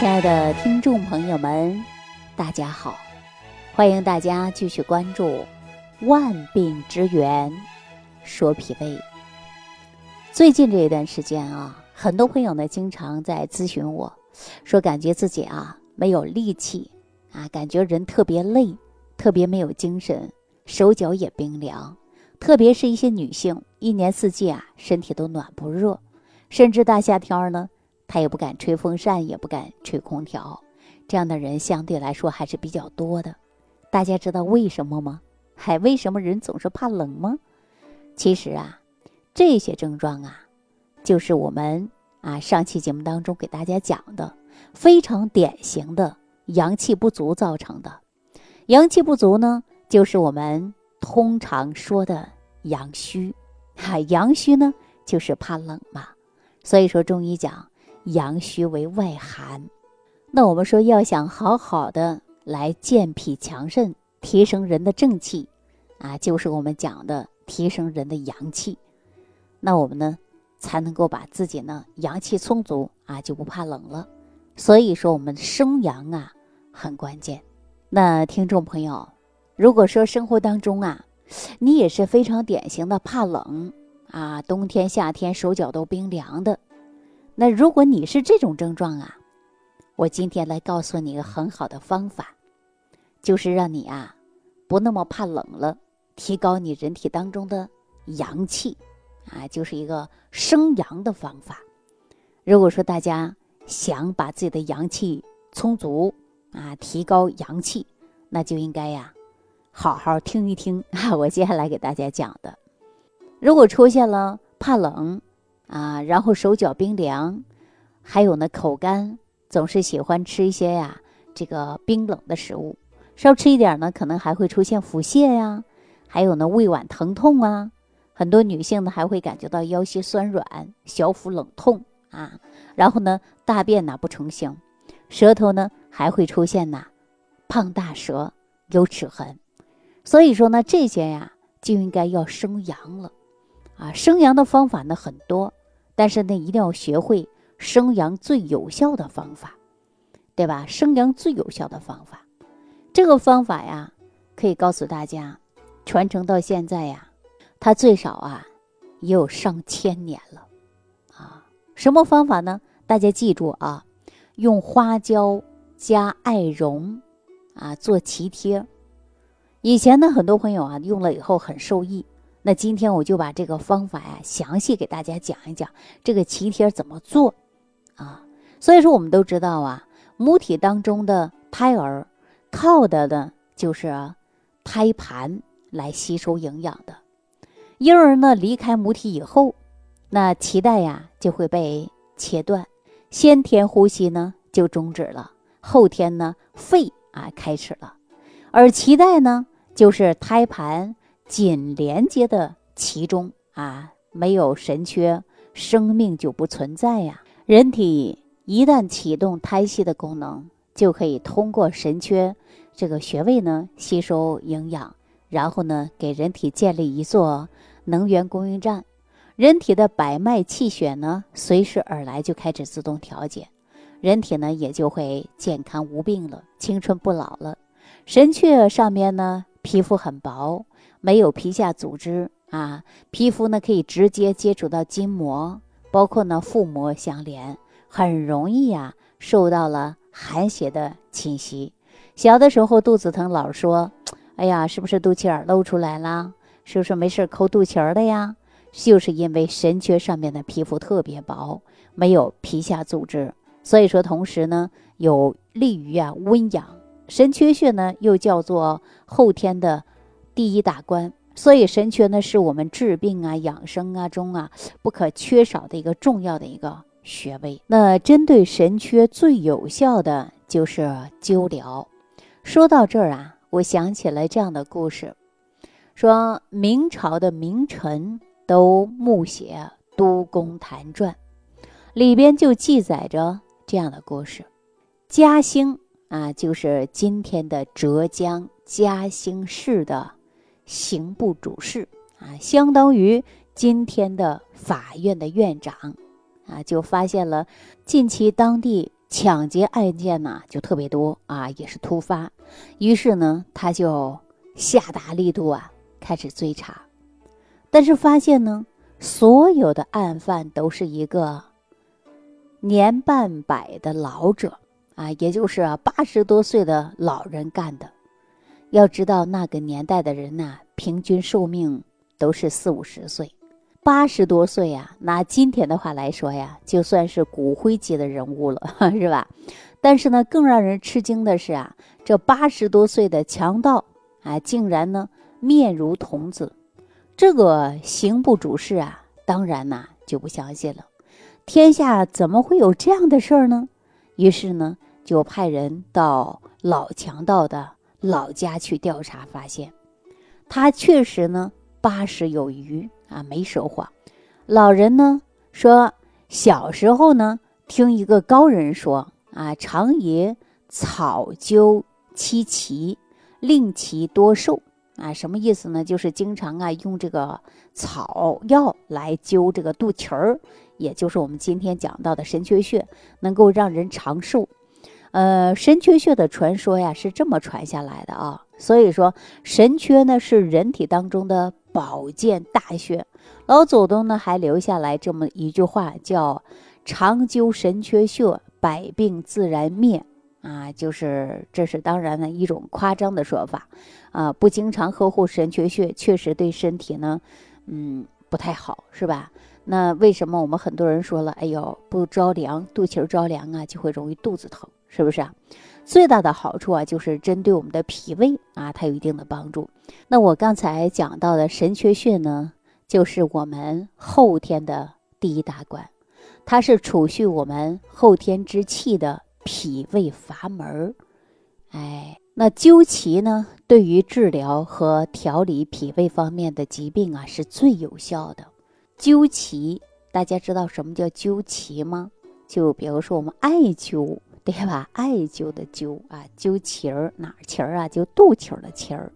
亲爱的听众朋友们，大家好！欢迎大家继续关注《万病之源说脾胃》。最近这一段时间啊，很多朋友呢经常在咨询我，说感觉自己啊没有力气啊，感觉人特别累，特别没有精神，手脚也冰凉。特别是一些女性，一年四季啊身体都暖不热，甚至大夏天呢。他也不敢吹风扇，也不敢吹空调，这样的人相对来说还是比较多的。大家知道为什么吗？还为什么人总是怕冷吗？其实啊，这些症状啊，就是我们啊上期节目当中给大家讲的非常典型的阳气不足造成的。阳气不足呢，就是我们通常说的阳虚。哈，阳虚呢，就是怕冷嘛。所以说中医讲。阳虚为外寒，那我们说要想好好的来健脾强肾，提升人的正气，啊，就是我们讲的提升人的阳气，那我们呢才能够把自己呢阳气充足啊，就不怕冷了。所以说我们生阳啊很关键。那听众朋友，如果说生活当中啊，你也是非常典型的怕冷啊，冬天夏天手脚都冰凉的。那如果你是这种症状啊，我今天来告诉你一个很好的方法，就是让你啊不那么怕冷了，提高你人体当中的阳气啊，就是一个生阳的方法。如果说大家想把自己的阳气充足啊，提高阳气，那就应该呀好好听一听啊，我接下来给大家讲的。如果出现了怕冷，啊，然后手脚冰凉，还有呢口干，总是喜欢吃一些呀这个冰冷的食物，稍吃一点呢，可能还会出现腹泻呀，还有呢胃脘疼痛啊，很多女性呢还会感觉到腰膝酸软、小腹冷痛啊，然后呢大便呢不成形，舌头呢还会出现呐胖大舌、有齿痕，所以说呢这些呀就应该要生阳了，啊生阳的方法呢很多。但是呢，一定要学会生阳最有效的方法，对吧？生阳最有效的方法，这个方法呀，可以告诉大家，传承到现在呀，它最少啊也有上千年了，啊，什么方法呢？大家记住啊，用花椒加艾绒啊做脐贴。以前呢，很多朋友啊用了以后很受益。那今天我就把这个方法呀，详细给大家讲一讲这个脐贴怎么做啊。所以说，我们都知道啊，母体当中的胎儿靠的呢就是胎盘来吸收营养的。婴儿呢离开母体以后，那脐带呀就会被切断，先天呼吸呢就终止了，后天呢肺啊开始了，而脐带呢就是胎盘。紧连接的其中啊，没有神阙，生命就不存在呀。人体一旦启动胎息的功能，就可以通过神阙这个穴位呢吸收营养，然后呢给人体建立一座能源供应站。人体的百脉气血呢随时而来，就开始自动调节，人体呢也就会健康无病了，青春不老了。神阙上面呢皮肤很薄。没有皮下组织啊，皮肤呢可以直接接触到筋膜，包括呢腹膜相连，很容易呀受到了寒邪的侵袭。小的时候肚子疼，老说，哎呀，是不是肚脐眼露出来了？是不是没事抠肚脐儿的呀？就是因为神阙上面的皮肤特别薄，没有皮下组织，所以说同时呢有利于啊温养。神阙穴呢又叫做后天的。第一大关，所以神阙呢是我们治病啊、养生啊中啊不可缺少的一个重要的一个穴位。那针对神阙最有效的就是灸疗。说到这儿啊，我想起来这样的故事，说明朝的名臣都慕写《都公谈传》，里边就记载着这样的故事：嘉兴啊，就是今天的浙江嘉兴市的。刑部主事啊，相当于今天的法院的院长啊，就发现了近期当地抢劫案件呢就特别多啊，也是突发。于是呢，他就下大力度啊，开始追查。但是发现呢，所有的案犯都是一个年半百的老者啊，也就是八十多岁的老人干的。要知道那个年代的人呐，平均寿命都是四五十岁。八十多岁呀，拿今天的话来说呀，就算是骨灰级的人物了，是吧？但是呢，更让人吃惊的是啊，这八十多岁的强盗啊，竟然呢面如童子。这个刑部主事啊，当然呐就不相信了。天下怎么会有这样的事儿呢？于是呢，就派人到老强盗的老家去调查，发现他确实呢八十有余。啊，没说谎。老人呢说，小时候呢听一个高人说啊，常以草灸其脐，令其多寿。啊，什么意思呢？就是经常啊用这个草药来灸这个肚脐儿，也就是我们今天讲到的神阙穴，能够让人长寿。呃，神阙穴的传说呀是这么传下来的啊。所以说，神阙呢是人体当中的。保健大穴，老祖宗呢还留下来这么一句话，叫“长灸神阙穴，百病自然灭”。啊，就是这是当然的一种夸张的说法，啊，不经常呵护神阙穴，确实对身体呢，嗯，不太好，是吧？那为什么我们很多人说了，哎呦，不着凉，肚脐着凉啊，就会容易肚子疼，是不是啊？最大的好处啊，就是针对我们的脾胃啊，它有一定的帮助。那我刚才讲到的神阙穴呢，就是我们后天的第一大关，它是储蓄我们后天之气的脾胃阀门。哎，那灸脐呢，对于治疗和调理脾胃方面的疾病啊，是最有效的。灸脐，大家知道什么叫灸脐吗？就比如说我们艾灸。对吧？艾灸的灸啊，灸脐儿哪脐儿啊？就肚脐儿的脐儿。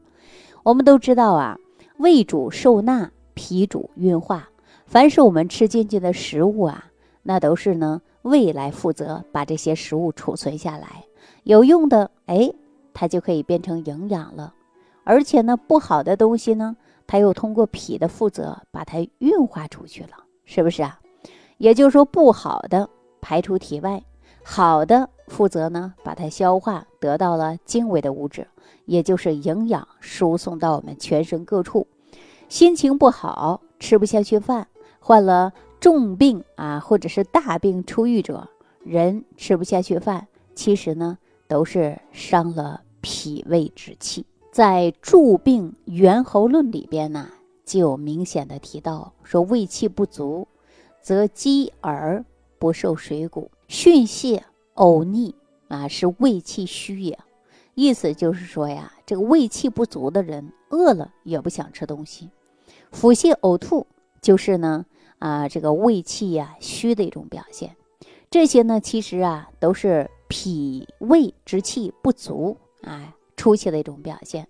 我们都知道啊，胃主受纳，脾主运化。凡是我们吃进去的食物啊，那都是呢胃来负责把这些食物储存下来。有用的，哎，它就可以变成营养了。而且呢，不好的东西呢，它又通过脾的负责把它运化出去了，是不是啊？也就是说，不好的排出体外。好的，负责呢，把它消化，得到了精微的物质，也就是营养，输送到我们全身各处。心情不好，吃不下去饭，患了重病啊，或者是大病初愈者，人吃不下去饭，其实呢，都是伤了脾胃之气。在《著病猿猴论》里边呢，就有明显的提到说，胃气不足，则饥而不受水谷。训泻呕逆啊，是胃气虚也。意思就是说呀，这个胃气不足的人，饿了也不想吃东西。腹泻呕吐就是呢啊，这个胃气呀虚的一种表现。这些呢，其实啊都是脾胃之气不足啊出现的一种表现。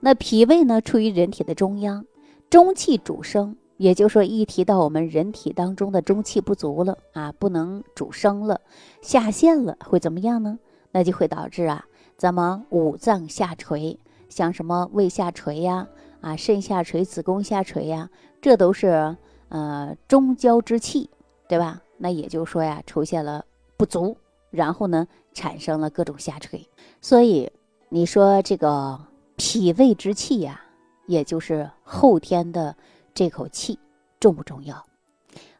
那脾胃呢，处于人体的中央，中气主生。也就是说，一提到我们人体当中的中气不足了啊，不能主升了，下陷了，会怎么样呢？那就会导致啊，咱们五脏下垂，像什么胃下垂呀，啊，肾下垂、子宫下垂呀，这都是呃中焦之气，对吧？那也就是说呀，出现了不足，然后呢，产生了各种下垂。所以你说这个脾胃之气呀，也就是后天的。这口气重不重要？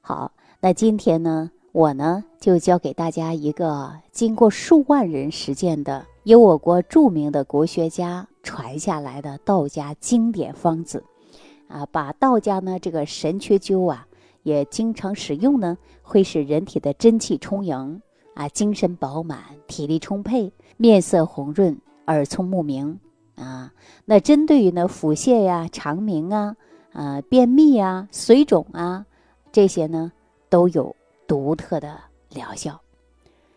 好，那今天呢，我呢就教给大家一个经过数万人实践的，由我国著名的国学家传下来的道家经典方子，啊，把道家呢这个神阙灸啊，也经常使用呢，会使人体的真气充盈啊，精神饱满，体力充沛，面色红润，耳聪目明啊。那针对于呢腹泻呀、肠鸣啊。呃，便秘啊、水肿啊，这些呢都有独特的疗效。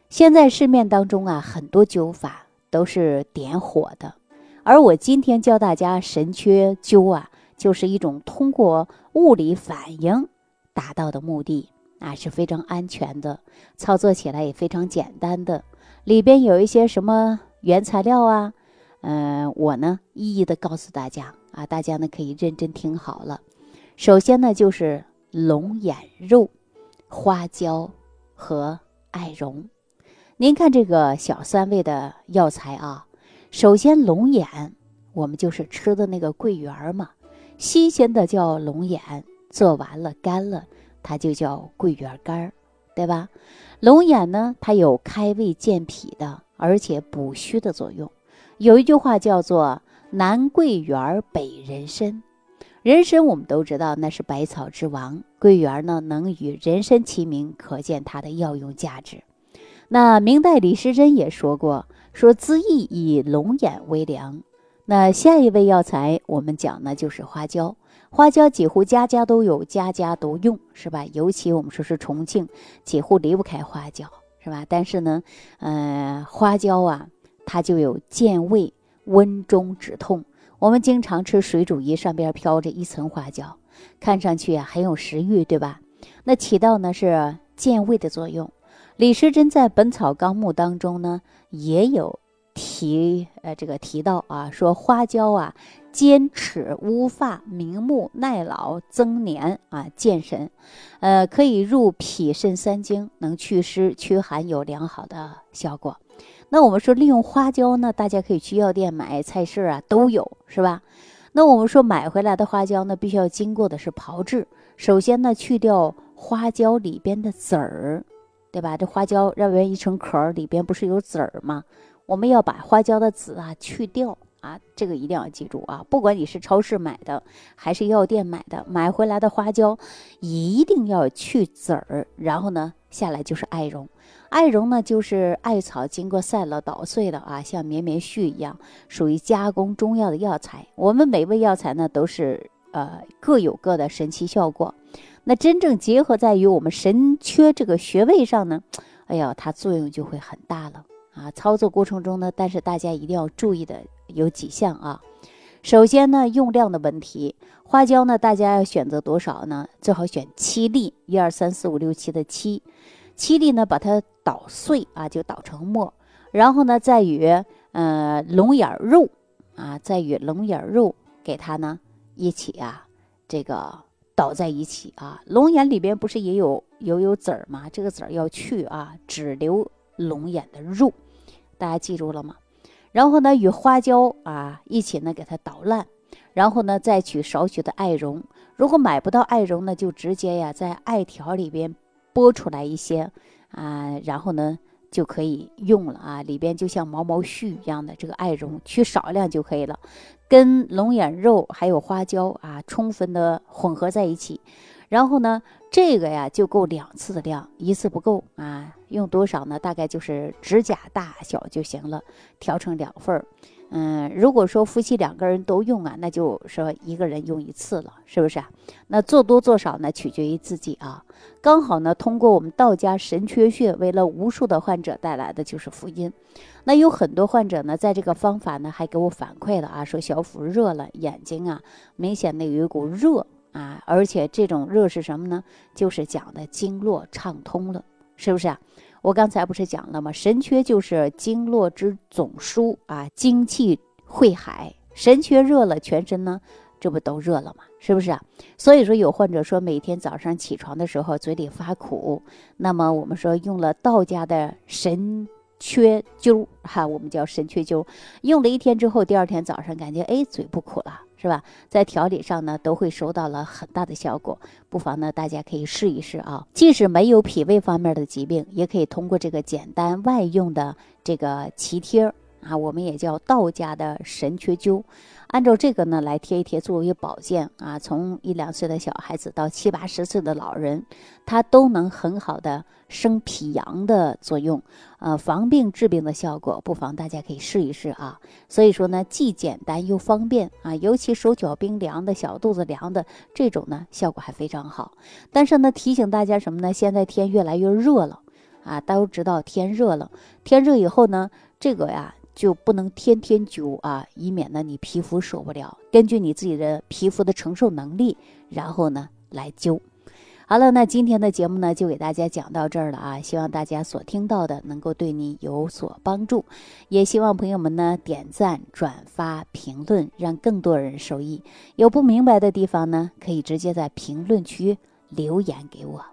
现在市面当中啊，很多灸法都是点火的，而我今天教大家神阙灸啊，就是一种通过物理反应达到的目的啊，是非常安全的，操作起来也非常简单的。里边有一些什么原材料啊？嗯，我呢一一的告诉大家啊，大家呢可以认真听好了。首先呢就是龙眼肉、花椒和艾绒。您看这个小三味的药材啊，首先龙眼，我们就是吃的那个桂圆嘛，新鲜的叫龙眼，做完了干了，它就叫桂圆干，对吧？龙眼呢，它有开胃健脾的，而且补虚的作用。有一句话叫做“南桂圆，北人参”。人参我们都知道，那是百草之王，桂圆呢能与人参齐名，可见它的药用价值。那明代李时珍也说过，说滋益以龙眼为良。那下一味药材，我们讲呢就是花椒。花椒几乎家家都有，家家都用，是吧？尤其我们说是重庆，几乎离不开花椒，是吧？但是呢，呃，花椒啊，它就有健胃、温中止痛。我们经常吃水煮鱼，上边飘着一层花椒，看上去啊很有食欲，对吧？那起到呢是健胃的作用。李时珍在《本草纲目》当中呢，也有提，呃，这个提到啊，说花椒啊，坚齿乌发、明目、耐老、增年啊，健神，呃，可以入脾肾三经，能祛湿驱寒，有良好的效果。那我们说利用花椒呢，大家可以去药店买，菜市啊都有，是吧？那我们说买回来的花椒呢，必须要经过的是炮制，首先呢，去掉花椒里边的籽儿。对吧？这花椒外边一层壳，里边不是有籽儿吗？我们要把花椒的籽啊去掉啊，这个一定要记住啊！不管你是超市买的还是药店买的，买回来的花椒一定要去籽儿。然后呢，下来就是艾绒，艾绒呢就是艾草经过晒了捣碎的啊，像绵绵絮一样，属于加工中药的药材。我们每味药材呢都是呃各有各的神奇效果。那真正结合在于我们神阙这个穴位上呢，哎呀，它作用就会很大了啊！操作过程中呢，但是大家一定要注意的有几项啊。首先呢，用量的问题，花椒呢，大家要选择多少呢？最好选七粒，一二三四五六七的七，七粒呢，把它捣碎啊，就捣成末，然后呢，再与呃龙眼肉啊，再与龙眼肉给它呢一起啊，这个。捣在一起啊，龙眼里边不是也有有有籽儿吗？这个籽儿要去啊，只留龙眼的肉，大家记住了吗？然后呢，与花椒啊一起呢给它捣烂，然后呢再取少许的艾绒。如果买不到艾绒呢，就直接呀在艾条里边剥出来一些啊，然后呢。就可以用了啊，里边就像毛毛絮一样的这个艾绒，取少量就可以了，跟龙眼肉还有花椒啊，充分的混合在一起，然后呢，这个呀就够两次的量，一次不够啊，用多少呢？大概就是指甲大小就行了，调成两份儿。嗯，如果说夫妻两个人都用啊，那就说一个人用一次了，是不是啊？那做多做少呢，取决于自己啊。刚好呢，通过我们道家神阙穴，为了无数的患者带来的就是福音。那有很多患者呢，在这个方法呢，还给我反馈了啊，说小腹热了，眼睛啊明显的有一股热啊，而且这种热是什么呢？就是讲的经络畅通了，是不是啊？我刚才不是讲了吗？神阙就是经络之总枢啊，精气汇海。神阙热了，全身呢，这不都热了吗？是不是啊？所以说有患者说，每天早上起床的时候嘴里发苦，那么我们说用了道家的神阙灸哈，我们叫神阙灸，用了一天之后，第二天早上感觉哎嘴不苦了。是吧？在调理上呢，都会收到了很大的效果。不妨呢，大家可以试一试啊。即使没有脾胃方面的疾病，也可以通过这个简单外用的这个脐贴啊，我们也叫道家的神阙灸。按照这个呢来贴一贴，作为保健啊，从一两岁的小孩子到七八十岁的老人，它都能很好的生脾阳的作用，呃，防病治病的效果，不妨大家可以试一试啊。所以说呢，既简单又方便啊，尤其手脚冰凉的小肚子凉的这种呢，效果还非常好。但是呢，提醒大家什么呢？现在天越来越热了啊，大家都知道天热了，天热以后呢，这个呀。就不能天天灸啊，以免呢你皮肤受不了。根据你自己的皮肤的承受能力，然后呢来灸。好了，那今天的节目呢，就给大家讲到这儿了啊！希望大家所听到的能够对你有所帮助，也希望朋友们呢点赞、转发、评论，让更多人受益。有不明白的地方呢，可以直接在评论区留言给我。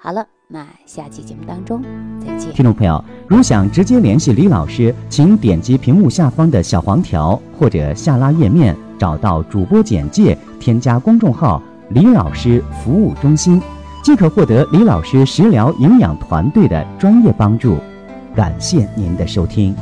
好了，那下期节目当中再见。听众朋友，如想直接联系李老师，请点击屏幕下方的小黄条，或者下拉页面找到主播简介，添加公众号“李老师服务中心”。即可获得李老师食疗营养团队的专业帮助。感谢您的收听。